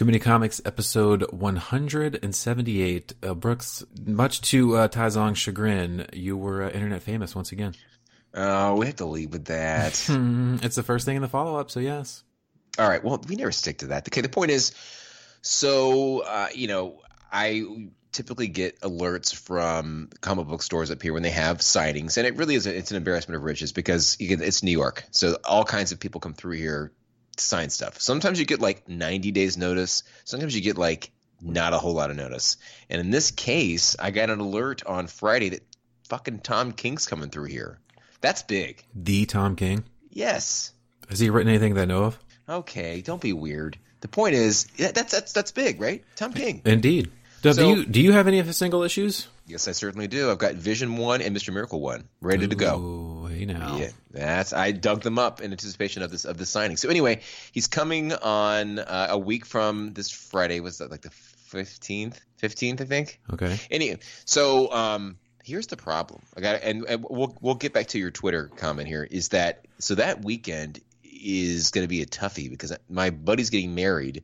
Too Many Comics, episode 178. Uh, Brooks, much to uh, Taizong's chagrin, you were uh, internet famous once again. Oh, we have to leave with that. Hmm, it's the first thing in the follow up, so yes. All right. Well, we never stick to that. Okay. The point is, so uh, you know, I typically get alerts from comic book stores up here when they have sightings, and it really is. A, it's an embarrassment of riches because it's New York, so all kinds of people come through here to sign stuff. Sometimes you get like 90 days notice. Sometimes you get like not a whole lot of notice. And in this case, I got an alert on Friday that fucking Tom King's coming through here. That's big. The Tom King. Yes. Has he written anything that I know of? Okay, don't be weird. The point is, that's that's that's big, right? Tom King. Indeed. Do, So- do you do you have any of his single issues? Yes, I certainly do. I've got Vision One and Mister Miracle One ready to go. Hey now. Yeah, that's I dug them up in anticipation of this of this signing. So anyway, he's coming on uh, a week from this Friday. Was that like the fifteenth? Fifteenth, I think. Okay. Anyway, so um, here's the problem. I got, and, and we'll we'll get back to your Twitter comment here. Is that so? That weekend is going to be a toughie because my buddy's getting married,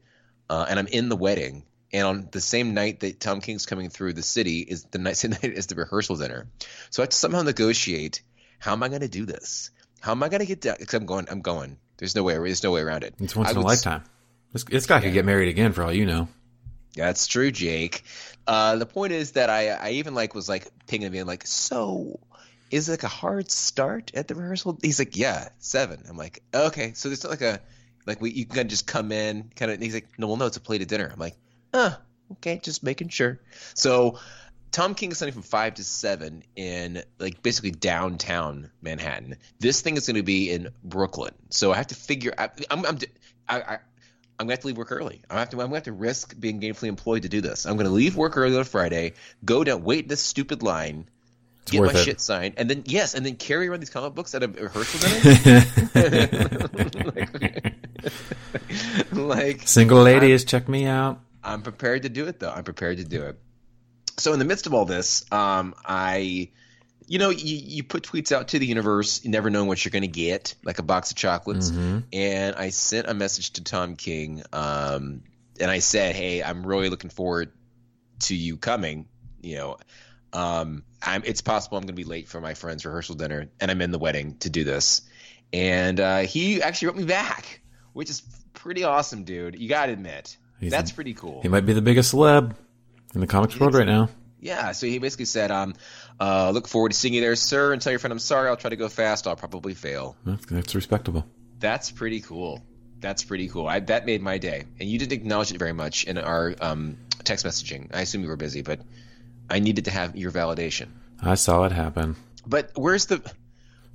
uh, and I'm in the wedding. And on the same night that Tom King's coming through the city is the night same night is the rehearsal dinner. So I have to somehow negotiate. How am I going to do this? How am I going to get down? Because I'm going. I'm going. There's no way. There's no way around it. It's once I in a lifetime. This, this guy could get married again for all you know. That's true, Jake. Uh, the point is that I, I even like was like pinging him, like, so is it like a hard start at the rehearsal? He's like, yeah, seven. I'm like, okay, so there's not like a like we you can just come in, kind of. He's like, no, well, no, it's a plate of dinner. I'm like, ah, okay, just making sure. So Tom King is signing from five to seven in like basically downtown Manhattan. This thing is going to be in Brooklyn, so I have to figure. I, I'm, I'm I, I I'm gonna have to leave work early. I'm gonna have to. I'm gonna have to risk being gainfully employed to do this. I'm gonna leave work early on Friday, go down, wait this stupid line, get my it. shit signed, and then yes, and then carry around these comic books at a rehearsal dinner. like, like Single ladies, check me out. I'm prepared to do it though. I'm prepared to do it. So in the midst of all this, um, I, you know, you, you put tweets out to the universe, never knowing what you're going to get, like a box of chocolates. Mm-hmm. And I sent a message to Tom King, um, and I said, "Hey, I'm really looking forward to you coming. You know, um, I'm, it's possible I'm going to be late for my friend's rehearsal dinner, and I'm in the wedding to do this." And uh, he actually wrote me back, which is pretty awesome, dude. You got to admit, He's that's a- pretty cool. He might be the biggest celeb in the comics world right now. Yeah, so he basically said, um, uh, look forward to seeing you there, sir, and tell your friend I'm sorry. I'll try to go fast. I'll probably fail. That's, that's respectable. That's pretty cool. That's pretty cool. I, that made my day. And you didn't acknowledge it very much in our um, text messaging. I assume you were busy, but I needed to have your validation. I saw it happen. But where's the.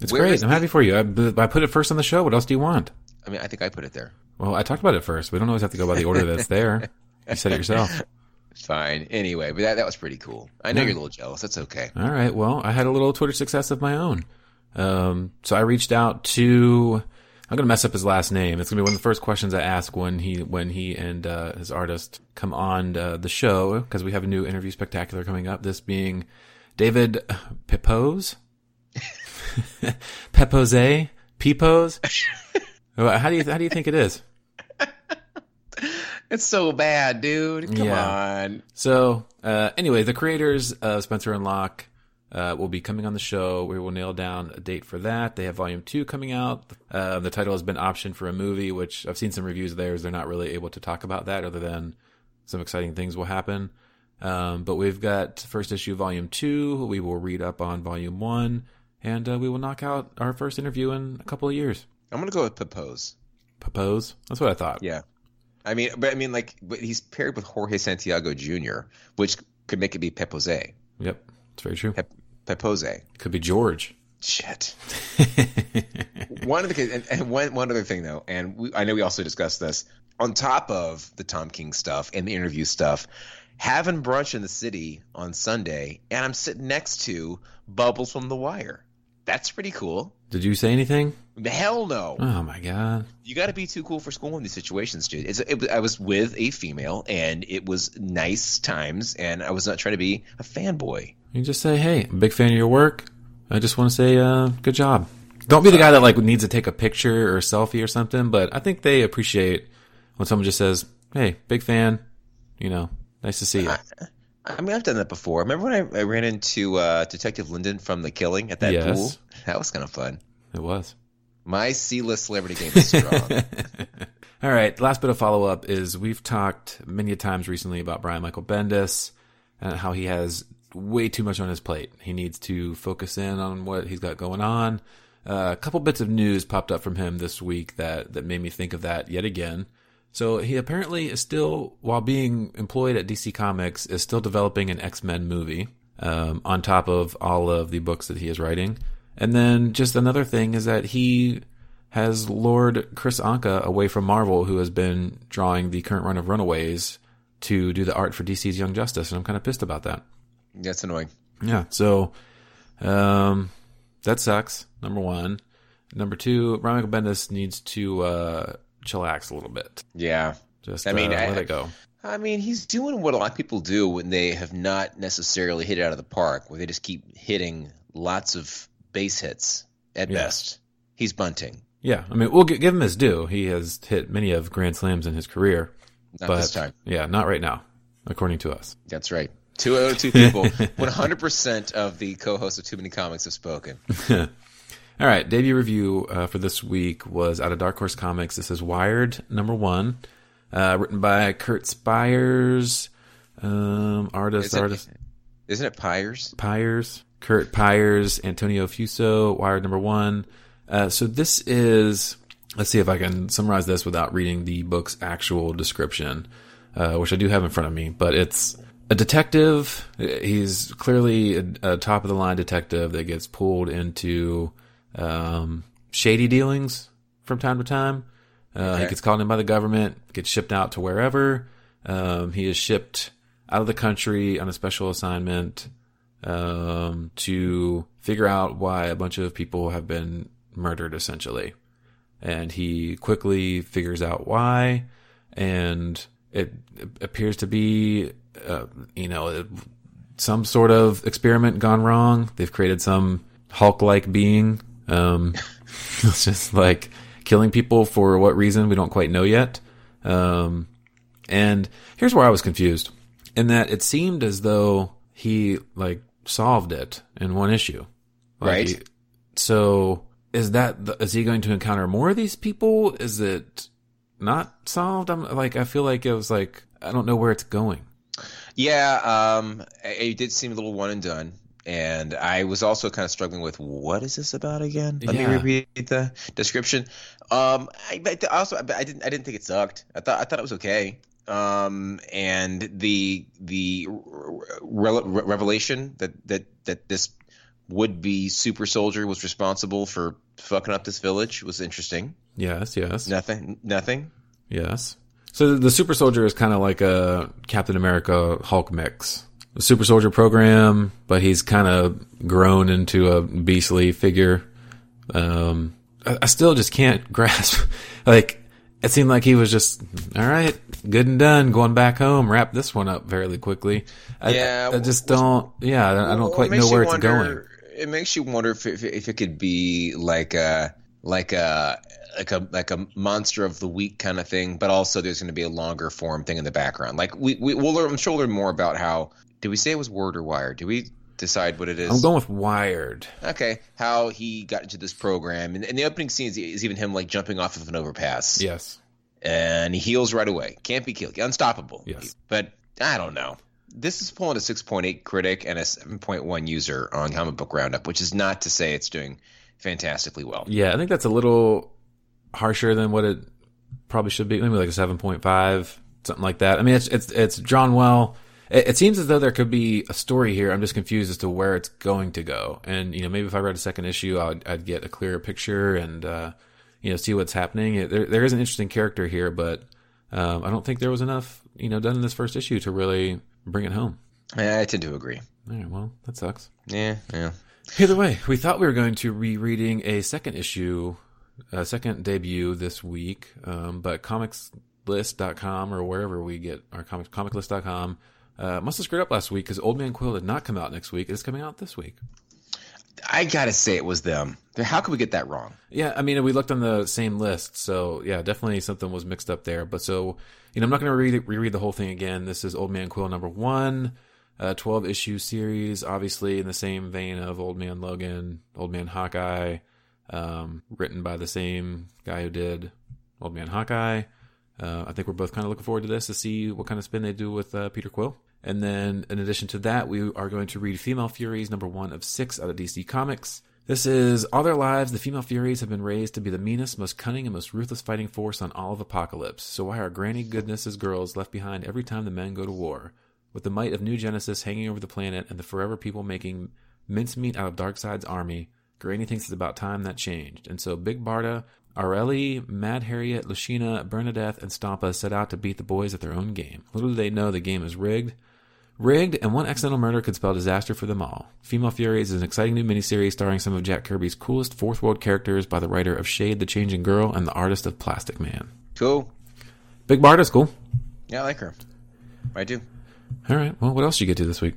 It's Where great. I'm the- happy for you. I, I put it first on the show. What else do you want? I mean, I think I put it there. Well, I talked about it first. We don't always have to go by the order that's there. You said it yourself. Fine. Anyway, but that, that was pretty cool. I know you're a little jealous. That's okay. All right. Well, I had a little Twitter success of my own. Um, so I reached out to. I'm gonna mess up his last name. It's gonna be one of the first questions I ask when he when he and uh, his artist come on uh, the show because we have a new interview spectacular coming up. This being David Pipose, Pepose, Pipose. how do you how do you think it is? It's so bad, dude. Come Yeah. on. So, uh, anyway, the creators of Spencer and Locke uh, will be coming on the show. We will nail down a date for that. They have volume two coming out. Uh, the title has been optioned for a movie, which I've seen some reviews of theirs. They're not really able to talk about that other than some exciting things will happen. Um, but we've got first issue volume two. We will read up on volume one, and uh, we will knock out our first interview in a couple of years. I'm going to go with propose. Propose. That's what I thought. Yeah. I mean, but I mean, like, but he's paired with Jorge Santiago Jr., which could make it be Pepose. Yep. It's very true. Pep, Pepose. Could be George. Shit. one of the and, and one one other thing though, and we, I know we also discussed this on top of the Tom King stuff and the interview stuff. Having brunch in the city on Sunday, and I'm sitting next to Bubbles from The Wire. That's pretty cool. Did you say anything? Hell no. Oh my god. You got to be too cool for school in these situations, dude. It's, it, I was with a female, and it was nice times, and I was not trying to be a fanboy. You just say, "Hey, I'm a big fan of your work. I just want to say, uh, good job." Don't be the guy that like needs to take a picture or a selfie or something. But I think they appreciate when someone just says, hey, big fan. You know, nice to see you. I, mean, I've done that before. Remember when I, I ran into uh, Detective Linden from The Killing at that Yes. pool? That was kind of fun. It was. My C-list celebrity game is strong. All right. Last bit of follow up is we've talked many times recently about Brian Michael Bendis and how he has way too much on his plate. He needs to focus in on what he's got going on. Uh, a couple bits of news popped up from him this week that, that made me think of that yet again. So he apparently is still, while being employed at DC Comics, is still developing an X Men movie um, on top of all of the books that he is writing. And then just another thing is that he has lured Kris Anka away from Marvel, who has been drawing the current run of Runaways to do the art for DC's Young Justice, and I'm kind of pissed about that. That's annoying. Yeah, so um, that sucks. Number one. Number two, Michael Bendis needs to uh, chillax a little bit. Yeah. Just I mean, uh, I- let it go. I mean, he's doing what a lot of people do when they have not necessarily hit it out of the park, where they just keep hitting lots of base hits at Yeah. best. He's bunting. Yeah, I mean, we'll gi- give him his due. He has hit many of grand slams in his career, Not but this time. yeah, not right now, according to us. That's right. Two out of two people, 100% of the co-hosts of Too Many Comics have spoken. All right, debut review uh, for this week was out of Dark Horse Comics. This is Wired number one, uh, written by Kurt Spires, um, artist Is it- artist Isn't it Pires? Pires, Curt Pires, Antonio Fuso, Wired number one. Uh, so this is, let's see if I can summarize this without reading the book's actual description, uh, which I do have in front of me, but it's a detective. He's clearly a, a top of the line detective that gets pulled into, um, shady dealings from time to time. Uh, He gets called in by the government, gets shipped out to wherever. Um, he is shipped out of the country on a special assignment um, to figure out why a bunch of people have been murdered, essentially. And he quickly figures out why, and it appears to be, uh, you know, some sort of experiment gone wrong. They've created some Hulk-like being. Um, it's just like killing people for what reason we don't quite know yet. Um, and here's where I was confused in that it seemed as though he like solved it in one issue. Like, Right. so is that the, is he going to encounter more of these people? Is it not solved? I'm like I feel like it was like I don't know where it's going. Yeah, um, it did seem a little one and done. And I was also kind of struggling with what is this about again? Let Yeah. me reread the description. Um, I, but I also I didn't I didn't think it sucked. I thought I thought it was okay. Um, and the the re- re- revelation that that that this would be super soldier was responsible for fucking up this village was interesting. Yes, yes, Nothing, nothing. yes. So the, the super soldier is kind of like a Captain America Hulk mix. The super soldier program, but he's kind of grown into a beastly figure. Um, I, I still just can't grasp. like it seemed like he was just all right, good and done, going back home. Wrap this one up fairly quickly. I, Yeah, I, I just don't. Yeah, I don't Well, quite know where it's wonder- going. It makes you wonder if if, if it could be like a like a like a like a monster of the week kind of thing, but also there's going to be a longer form thing in the background. Like we we will learn, I'm sure we'll learn more about how. Did we say it was word or wire? Did we decide what it is? I'm going with Wired. okay, how he got into this program, and, and the opening scene is, is even him like jumping off of an overpass, Yes. And he heals right away. Can't be killed, unstoppable. Yes. but I don't know. This is pulling a 6.8 critic and a 7.1 user on Comic Book Roundup, which is not to say it's doing fantastically well. Yeah, I think that's a little harsher than what it probably should be. Maybe like a seven point five, something like that. I mean, it's it's it's drawn well. It, it seems as though there could be a story here. I'm just confused as to where it's going to go. And you know, maybe if I read a second issue, I'd, I'd get a clearer picture and uh, you know see what's happening. It, there there is an interesting character here, but um, I don't think there was enough you know done in this first issue to really bring it home. I tend to agree. All right, well, that sucks. Yeah, yeah. Either way, we thought we were going to be reading a second issue, a second debut this week, um, but comicslist.com or wherever we get our comics, comiclist.com, uh, must have screwed up last week because Old Man Quill did not come out next week. It's coming out this week. I gotta say it was them. How could we get that wrong? Yeah, I mean, we looked on the same list, so yeah, definitely something was mixed up there. But so, you know, I'm not going to read reread the whole thing again. This is Old Man Quill number one, uh, 12 issue series, obviously in the same vein of Old Man Logan, Old Man Hawkeye, um, written by the same guy who did Old Man Hawkeye. Uh, I think we're both kind of looking forward to this to see what kind of spin they do with uh, Peter Quill. And then, in addition to that, we are going to read Female Furies number one of six out of DC Comics. This is all their lives. The female Furies have been raised to be the meanest, most cunning, and most ruthless fighting force on all of Apokolips. So why are Granny Goodness as girls left behind every time the men go to war? With the might of New Genesis hanging over the planet and the forever people making mincemeat out of Darkseid's army, Granny thinks it's about time that changed. And so Big Barda, Aurelie, Mad Harriet, Lashina, Bernadette, and Stompa set out to beat the boys at their own game. Little do they know the game is rigged. Rigged, and one accidental murder could spell disaster for them all. Female Furies is an exciting new miniseries starring some of Jack Kirby's coolest fourth world characters by the writer of Shade the Changing Girl and the artist of Plastic Man. Cool. Big Barda's cool. Yeah, I like her. I do. All right. Well, what else did you get to this week?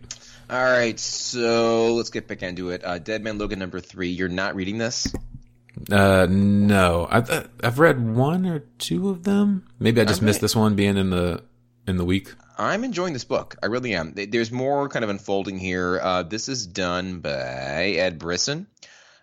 All right, so let's get back into it. Uh, Dead Man Logan number three. You're not reading this? Uh, no. I've I've read one or two of them. Maybe I just missed this one being in the in the week. I'm enjoying this book. I really am. There's more kind of unfolding here. Uh, this is done by Ed Brisson,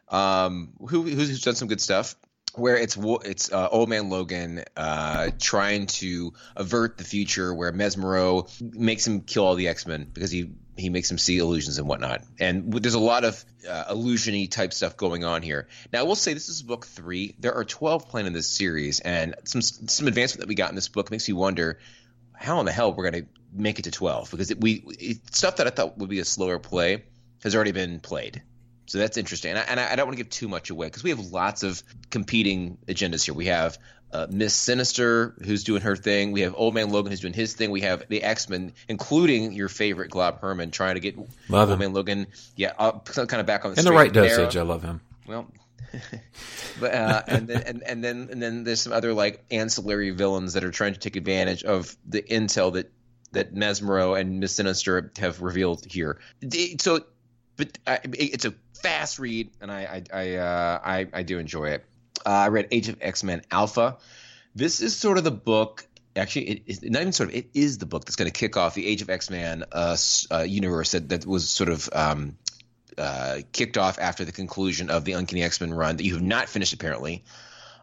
um, who, who's done some good stuff. Where it's it's uh, Old Man Logan uh, trying to avert the future, where Mesmero makes him kill all the X Men because he he makes him see illusions and whatnot. And there's a lot of uh, illusion-y type stuff going on here. Now, I will say this is book three. There are 12 planned in this series, and some some advancement that we got in this book makes me wonder how in the hell we're going to make it to 12 because it, we it, stuff that I thought would be a slower play has already been played. So that's interesting. And I, and I, don't want to give too much away because we have lots of competing agendas here. We have uh, Miss Sinister who's doing her thing. We have Old Man Logan who's doing his thing. We have the X Men, including your favorite Glob Herman, trying to get Love Old him. Man Logan, yeah, uh, kind of back on the In the right dosage, I love him. Well, but uh, and then and, and then and then there's some other like ancillary villains that are trying to take advantage of the intel that that Mesmero and Miss Sinister have revealed here. So, but it's a fast read, and I I I uh, I, I do enjoy it. Uh, I read Age of X Men Alpha. This is sort of the book. Actually, it is not even sort of. It is the book that's going to kick off the Age of X Men uh, uh, universe that, that was sort of um, uh, kicked off after the conclusion of the Uncanny X Men run that you have not finished apparently.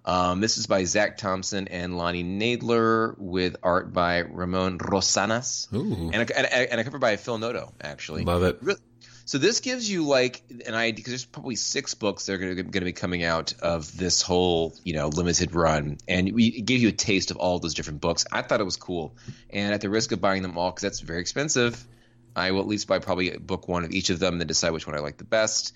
Um, this is by Zac Thompson and Lonnie Nadler with art by Ramon Rosanas Ooh, and a, and a, and a cover by Phil Noto actually. love it. Re- So this gives you like an idea because there's probably six books that are going to, going to be coming out of this whole you know limited run, and we it gave you a taste of all those different books. I thought it was cool, and at the risk of buying them all because that's very expensive, I will at least buy probably book one of each of them, and then decide which one I like the best.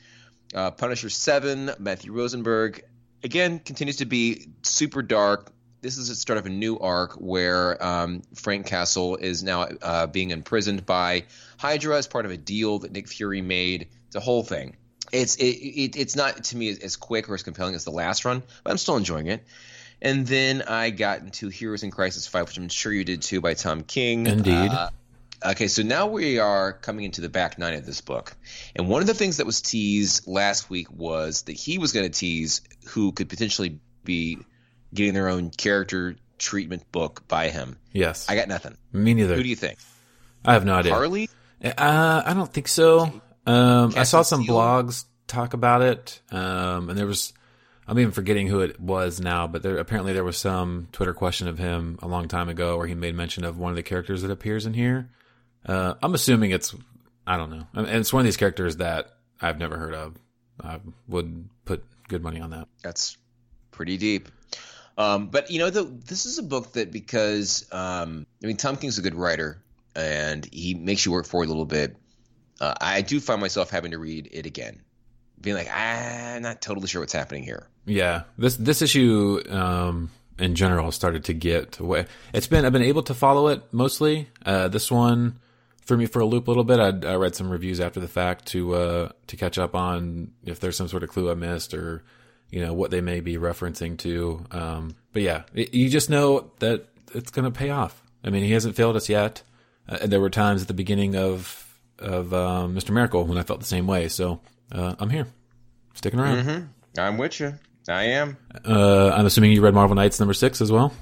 Uh, Punisher Seven, Matthew Rosenberg, again continues to be super dark. This is the start of a new arc where um, Frank Castle is now uh, being imprisoned by Hydra as part of a deal that Nick Fury made. It's a whole thing. It's it, it it's not to me as, as quick or as compelling as the last run, but I'm still enjoying it. And then I got into Heroes in Crisis Five, which I'm sure you did too, by Tom King. Indeed. Uh, okay, so now we are coming into the back nine of this book, and one of the things that was teased last week was that he was going to tease who could potentially be getting their own character treatment book by him. Yes, I got nothing. me neither. Who do you think? I have no idea. Harley? Uh, I don't think so. Um, I saw some blogs talk about it, um, and there was. I'm even forgetting who it was now, but there apparently there was some Twitter question of him a long time ago where he made mention of one of the characters that appears in here. Uh, I'm assuming it's I don't know, and it's one of these characters that I've never heard of. I would put good money on that. That's pretty deep. Um, but you know, the, this is a book that because um, I mean, Tom King's a good writer, and he makes you work for it a little bit. Uh, I do find myself having to read it again, being like, I'm not totally sure what's happening here. Yeah, this this issue um, in general started to get away. It's been I've been able to follow it mostly. Uh, this one threw me for a loop a little bit. I, I read some reviews after the fact to uh, to catch up on if there's some sort of clue I missed or you know what they may be referencing to. Um, but yeah, it, you just know that it's going to pay off. I mean, he hasn't failed us yet. Uh, and there were times at the beginning of of um, Mr. Miracle when I felt the same way. So uh, I'm here. sticking around. Mm-hmm. I'm with you. I am. Uh, I'm assuming you read Marvel Knights number six as well.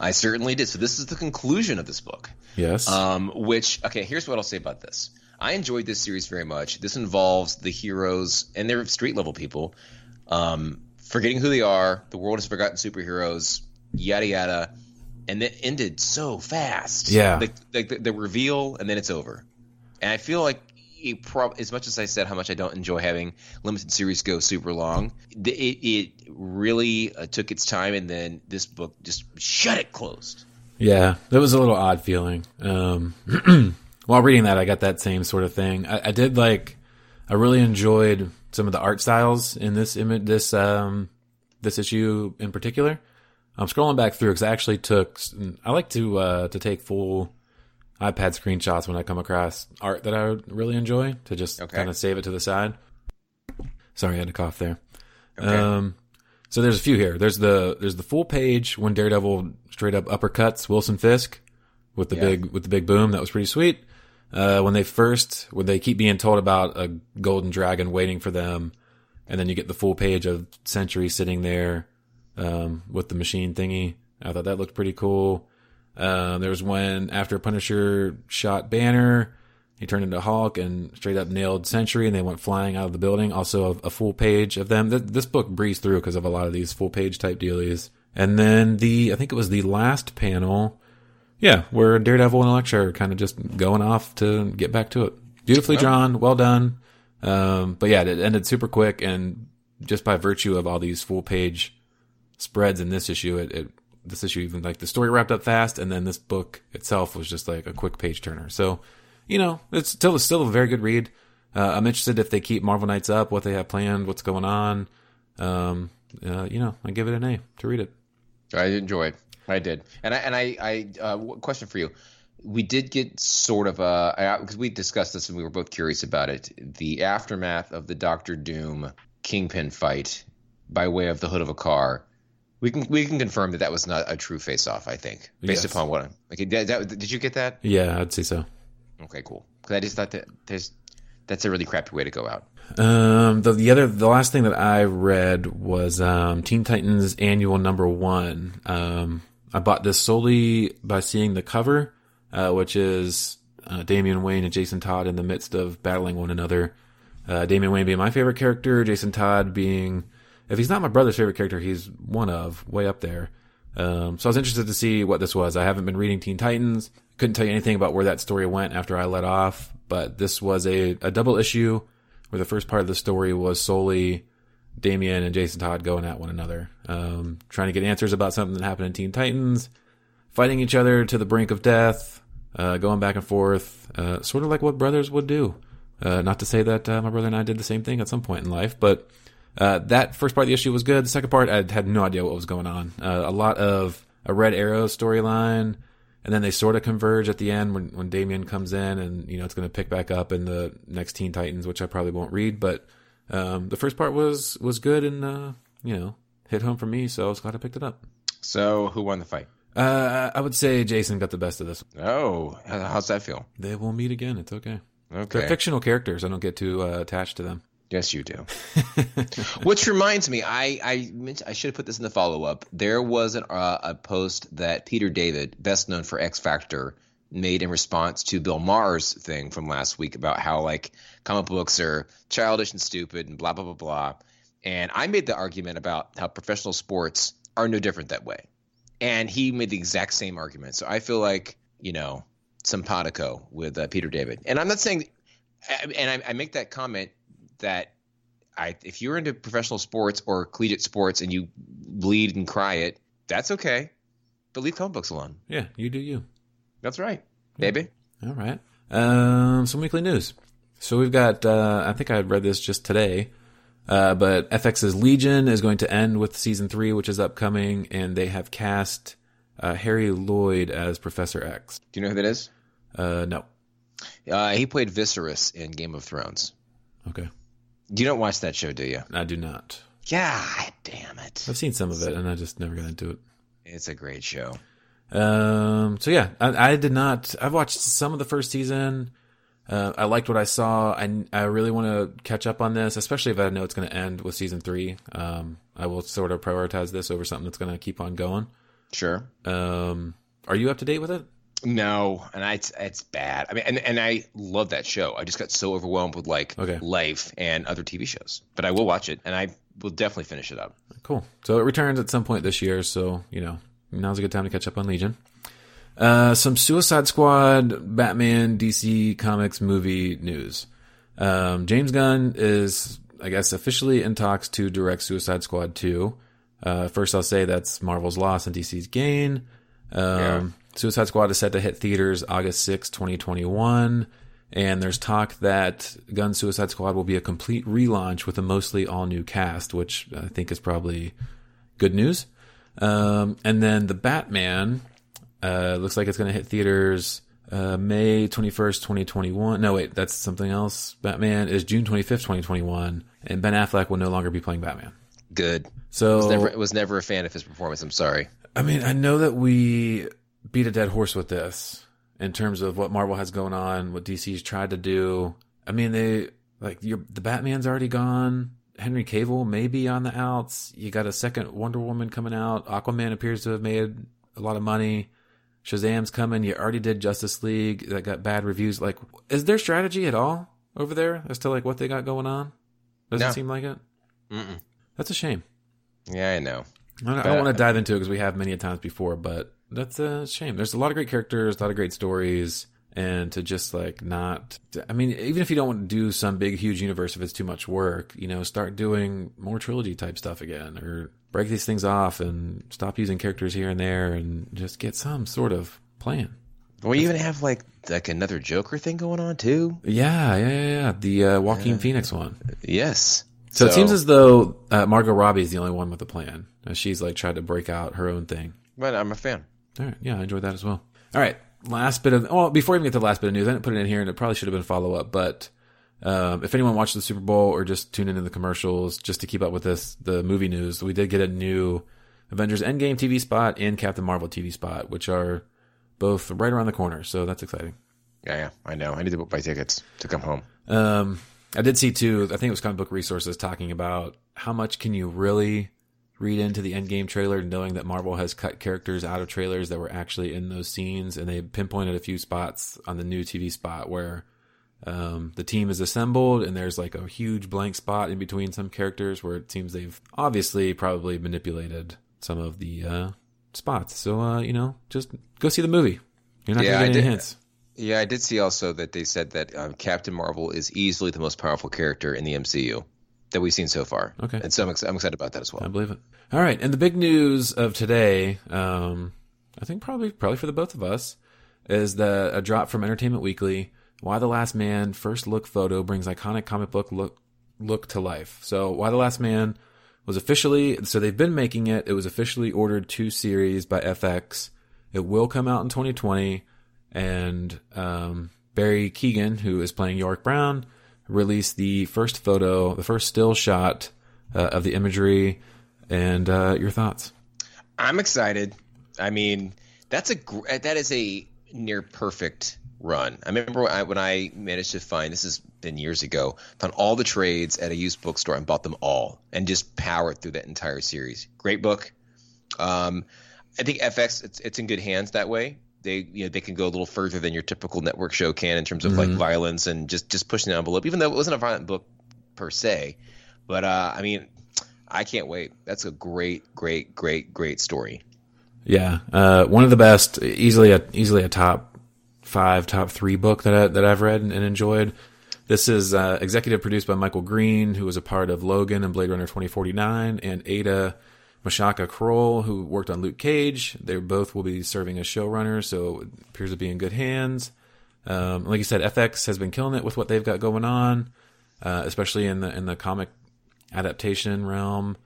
I certainly did. So this is the conclusion of this book. Yes. Um, which okay, here's what I'll say about this. I enjoyed this series very much. This involves the heroes and they're street level people, um, forgetting who they are. The world has forgotten superheroes. Yada yada, and it ended so fast. Yeah. the, the, the, the reveal and then it's over. And I feel like it prob- as much as I said how much I don't enjoy having limited series go super long, it, it really uh, took its time, and then this book just shut it closed. Yeah, that was a little odd feeling. Um, while reading that, I got that same sort of thing. I, I did like, I really enjoyed some of the art styles in this image, this um, this issue in particular. I'm scrolling back through because I actually took. I like to uh, to take full iPad screenshots when I come across art that I really enjoy to just Okay. kind of save it to the side. Sorry, I had to cough there. Okay. Um, so there's a few here. There's the there's the full page when Daredevil straight up uppercuts Wilson Fisk with the Yeah. big with the big boom. That was pretty sweet. Uh, when they first when they keep being told about a golden dragon waiting for them, and then you get the full page of Sentry sitting there um, with the machine thingy. I thought that looked pretty cool. Um, there was when after Punisher shot Banner, he turned into Hulk and straight up nailed Sentry, and they went flying out of the building. Also, a, a full page of them. Th- this book breezed through because of a lot of these full page type dealies. And then the, I think it was the last panel, yeah, where Daredevil and Elektra are kind of just going off to get back to it. Beautifully drawn, well done. Um, but yeah, it ended super quick, and just by virtue of all these full page spreads in this issue, it, it this issue even like the story wrapped up fast, and then this book itself was just like a quick page turner. So, you know, it's still it's still a very good read. Uh, I'm interested if they keep Marvel Knights up, what they have planned, what's going on. Um, uh, you know, I give it an A to read it. I enjoyed. I did, and I and I, I uh, question for you. We did get sort of a because we discussed this and we were both curious about it. The aftermath of the Doctor Doom Kingpin fight by way of the hood of a car. We can we can confirm that that was not a true face off. I think based Yes. upon what. I'm- Okay, that, that, did you get that? Yeah, I'd say so. Okay, cool. Because I just thought that there's that's a really crappy way to go out. Um, the the other the last thing that I read was um, Teen Titans Annual Number One. Um, I bought this solely by seeing the cover, uh, which is uh, Damian Wayne and Jason Todd in the midst of battling one another. Uh, Damian Wayne being my favorite character, Jason Todd being, if he's not my brother's favorite character, he's one of way up there. Um, so I was interested to see what this was. I haven't been reading Teen Titans. Couldn't tell you anything about where that story went after I let off, but this was a, a double issue where the first part of the story was solely Damian and Jason Todd going at one another, um, trying to get answers about something that happened in Teen Titans, fighting each other to the brink of death, uh, going back and forth, uh, sort of like what brothers would do. Uh, not to say that uh, my brother and I did the same thing at some point in life, but uh, that first part of the issue was good. The second part, I had no idea what was going on. Uh, a lot of a Red Arrow storyline, and then they sort of converge at the end when when Damian comes in, and you know it's going to pick back up in the next Teen Titans, which I probably won't read. But um, the first part was was good and uh, you know hit home for me, so I was glad I picked it up. So who won the fight? Uh, I would say Jason got the best of this. Oh, how's that feel? They will meet again. It's okay. Okay. They're fictional characters. I don't get too uh, attached to them. Yes, you do. Which reminds me, I I, I should have put this in the follow up. There was an, uh, a post that Peter David, best known for X Factor, made in response to Bill Maher's thing from last week about how like comic books are childish and stupid and blah blah blah blah. And I made the argument about how professional sports are no different that way. And he made the exact same argument. So I feel like you know simpatico with uh, Peter David. And I'm not saying, and I, I make that comment that I, if you're into professional sports or collegiate sports and you bleed and cry it, that's okay. But leave comic books alone. Yeah, you do you. That's right, baby. All right. Um, some weekly news. So we've got. Uh, I think I read this just today. Uh, but FX's Legion is going to end with season three, which is upcoming, and they have cast uh, Harry Lloyd as Professor X. Do you know who that is? Uh, no. Uh, he played Viserys in Game of Thrones. Okay. You don't watch that show, do you? I do not. God damn it! I've seen some of it, and I just never got into it. It's a great show. Um, so yeah, I, I did not. I've watched some of the first season. Uh, I liked what I saw. I, I really want to catch up on this, especially if I know it's going to end with season three. Um, I will sort of prioritize this over something that's going to keep on going. Sure. Um, are you up to date with it? No, and I, it's it's bad. I mean, and and I love that show. I just got so overwhelmed with like Okay. Life and other TV shows, but I will watch it, and I will definitely finish it up. Cool. So it returns at some point this year. So you know now's a good time to catch up on Legion. Uh, some Suicide Squad, Batman, DC Comics movie news. Um, James Gunn is, I guess, officially in talks to direct Suicide Squad 2. Uh, first, I'll say that's Marvel's loss and DC's gain. Um, Yeah. Suicide Squad is set to hit theaters August 6, 2021. And there's talk that Gunn Suicide Squad will be a complete relaunch with a mostly all new cast, which I think is probably good news. Um, and then the Batman uh, looks like it's going to hit theaters uh, May 21st, 2021. No, wait, that's something else. Batman is June 25th, 2021. And Ben Affleck will no longer be playing Batman. Good. So, Was never was never a fan of his performance. I'm sorry. I mean, I know that we beat a dead horse with this in terms of what Marvel has going on, what DC's tried to do. I mean, they like the Batman's already gone. Henry Cavill may be on the outs. You got a second Wonder Woman coming out. Aquaman appears to have made a lot of money. Shazam's coming. You already did Justice League that got bad reviews. Like, is there strategy at all over there as to like what they got going on? Doesn't No. seem like it. Mm-mm. That's a shame. Yeah, I know. I don't, don't want to dive into it because we have many times before, but that's a shame. There's a lot of great characters, a lot of great stories, and to just like not, I mean, even if you don't want to do some big, huge universe, if it's too much work, you know, start doing more trilogy type stuff again, or break these things off and stop using characters here and there, and just get some sort of plan. We even have like like another Joker thing going on too. Yeah, yeah, yeah, yeah. The uh, Joaquin Phoenix one. Yes. So, it seems as though uh, Margot Robbie is the only one with a plan. Uh, She's like tried to break out her own thing. but I'm a fan. All right. Yeah, I enjoyed that as well. All right. Last bit of, well, before we even get to the last bit of news, I didn't put it in here and it probably should have been a follow up, but um, if anyone watched the Super Bowl or just tune into the commercials just to keep up with this, the movie news, we did get a new Avengers Endgame TV spot and Captain Marvel TV spot, which are both right around the corner. So that's exciting. Yeah, yeah, I know. I need to buy tickets to come home. Um, I did see too. I think it was Comic Book Resources talking about how much can you really read into the Endgame trailer, knowing that Marvel has cut characters out of trailers that were actually in those scenes, and they pinpointed a few spots on the new TV spot where um, the team is assembled, and there's like a huge blank spot in between some characters where it seems they've obviously probably manipulated some of the uh, spots. So uh, you know, just go see the movie. You're not Yeah, I any did- hints. Yeah, I did see also that they said that um, Captain Marvel is easily the most powerful character in the MCU that we've seen so far. Okay. and so I'm, ex- I'm excited about that as well. I believe it. All right, and the big news of today, um, I think probably probably for the both of us, is the a drop from Entertainment Weekly. Y the Last Man first look photo brings iconic comic book look look to life. So Y the Last Man was officially so they've been making it. It was officially ordered two series by FX. It will come out in 2020, and um, Barry Keoghan, who is playing Yorick Brown, released the first photo, the first still shot uh, of the imagery, and uh, your thoughts. I'm excited. I mean, that's a that is a near perfect run. I remember when I, when I managed to find this has been years ago. Found all the trades at a used bookstore and bought them all, and just powered through that entire series. Great book. Um, I think FX it's it's in good hands that way. They you know they can go a little further than your typical network show can in terms of like violence and just just pushing the envelope. Even though it wasn't a violent book per se, but uh, I mean, I can't wait. That's a great, great, great, great story. Yeah, uh, one of the best, easily a easily a top five, top three book that I, that I've read and, and enjoyed. This is uh, executive produced by Michael Green, who was a part of Logan and Blade Runner 2049, and Aida Mashaka Croal, who worked on Luke Cage. They both will be serving as showrunners, so it appears to be in good hands. Um, like you said, FX has been killing it with what they've got going on, uh, especially in the in the comic adaptation realm.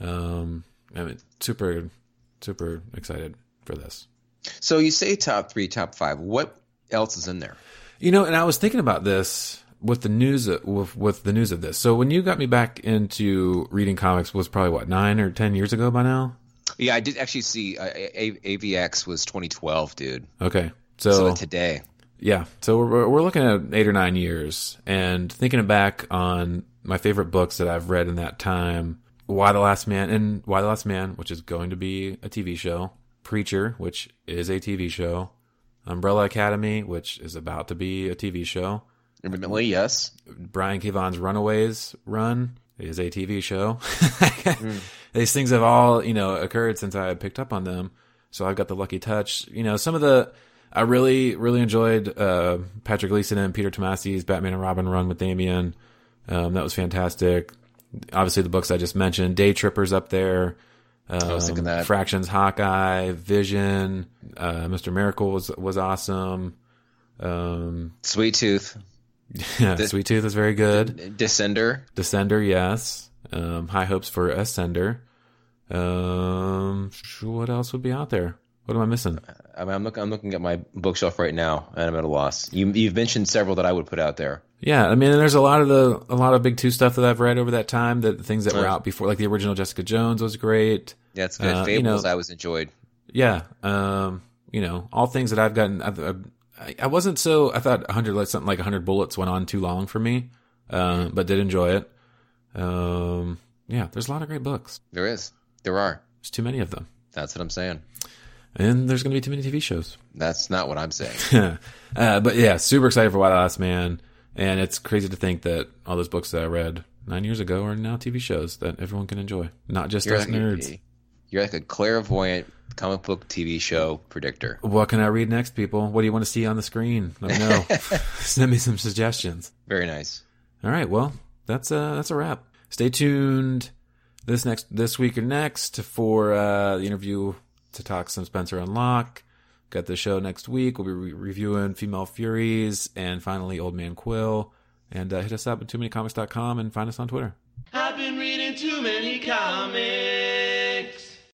Um, I mean, super, super excited for this. So you say top three, top five. What else is in there? You know, and I was thinking about this with the news with with the news of this. So when you got me back into reading comics was probably what nine or ten years ago by now. Yeah, I did actually see uh, A- A- AVX was 2012, dude. Okay, So, so today, Yeah, so we're we're looking at eight or nine years, and thinking back on my favorite books that I've read in that time. Y the Last Man and Y the Last Man, which is going to be a TV show. Preacher, which is a TV show. Umbrella Academy, which is about to be a TV show. Intermittently, yes. Brian K. Vaughan's Runaways run is a TV show. mm. These things have all, you know, occurred since I picked up on them. So I've got the lucky touch. You know, some of the, I really, really enjoyed, uh, Patrick Gleason and Peter Tomasi's Batman and Robin run with Damian. Um, that was fantastic. Obviously the books I just mentioned, Day Trippers up there. Um, I was thinking that. Fraction's, Hawkeye, Vision, uh, Mr. Miracle was, was awesome. Um, Sweet Tooth. Yeah, the, Sweet Tooth is very good. Descender. Descender, yes. Um, high hopes for Ascender. Um, what else would be out there? What am I missing? I mean, I'm looking. I'm looking at my bookshelf right now, and I'm at a loss. You, you've mentioned several that I would put out there. Yeah, I mean, there's a lot of the a lot of big two stuff that I've read over that time. That the things that were out before, like the original Jessica Jones, was great. Yeah, it's good. Uh, Fables, you know, I was enjoyed. Yeah, um, you know, all things that I've gotten. I've, I've, I wasn't so. I thought 100 like something like 100 bullets went on too long for me, uh, but did enjoy it. Um, yeah, there's a lot of great books. There is. There are. There's too many of them. That's what I'm saying. And there's going to be too many TV shows. That's not what I'm saying. uh, but yeah, super excited for Y the Last Man. And it's crazy to think that all those books that I read nine years ago are now TV shows that everyone can enjoy, not just you're us nerds. A, you're like a clairvoyant comic book TV show predictor. What can I read next, people? What do you want to see on the screen? Let me know. Send me some suggestions. Very nice. All right. Well, that's uh that's a wrap. Stay tuned this next this week or next for uh, the interview to talk some Spencer and Locke. Got the show next week. We'll be re- reviewing Female Furies and finally Old Man Quill. And uh, hit us up at too many comics.com and find us on Twitter. I've been reading too many comics.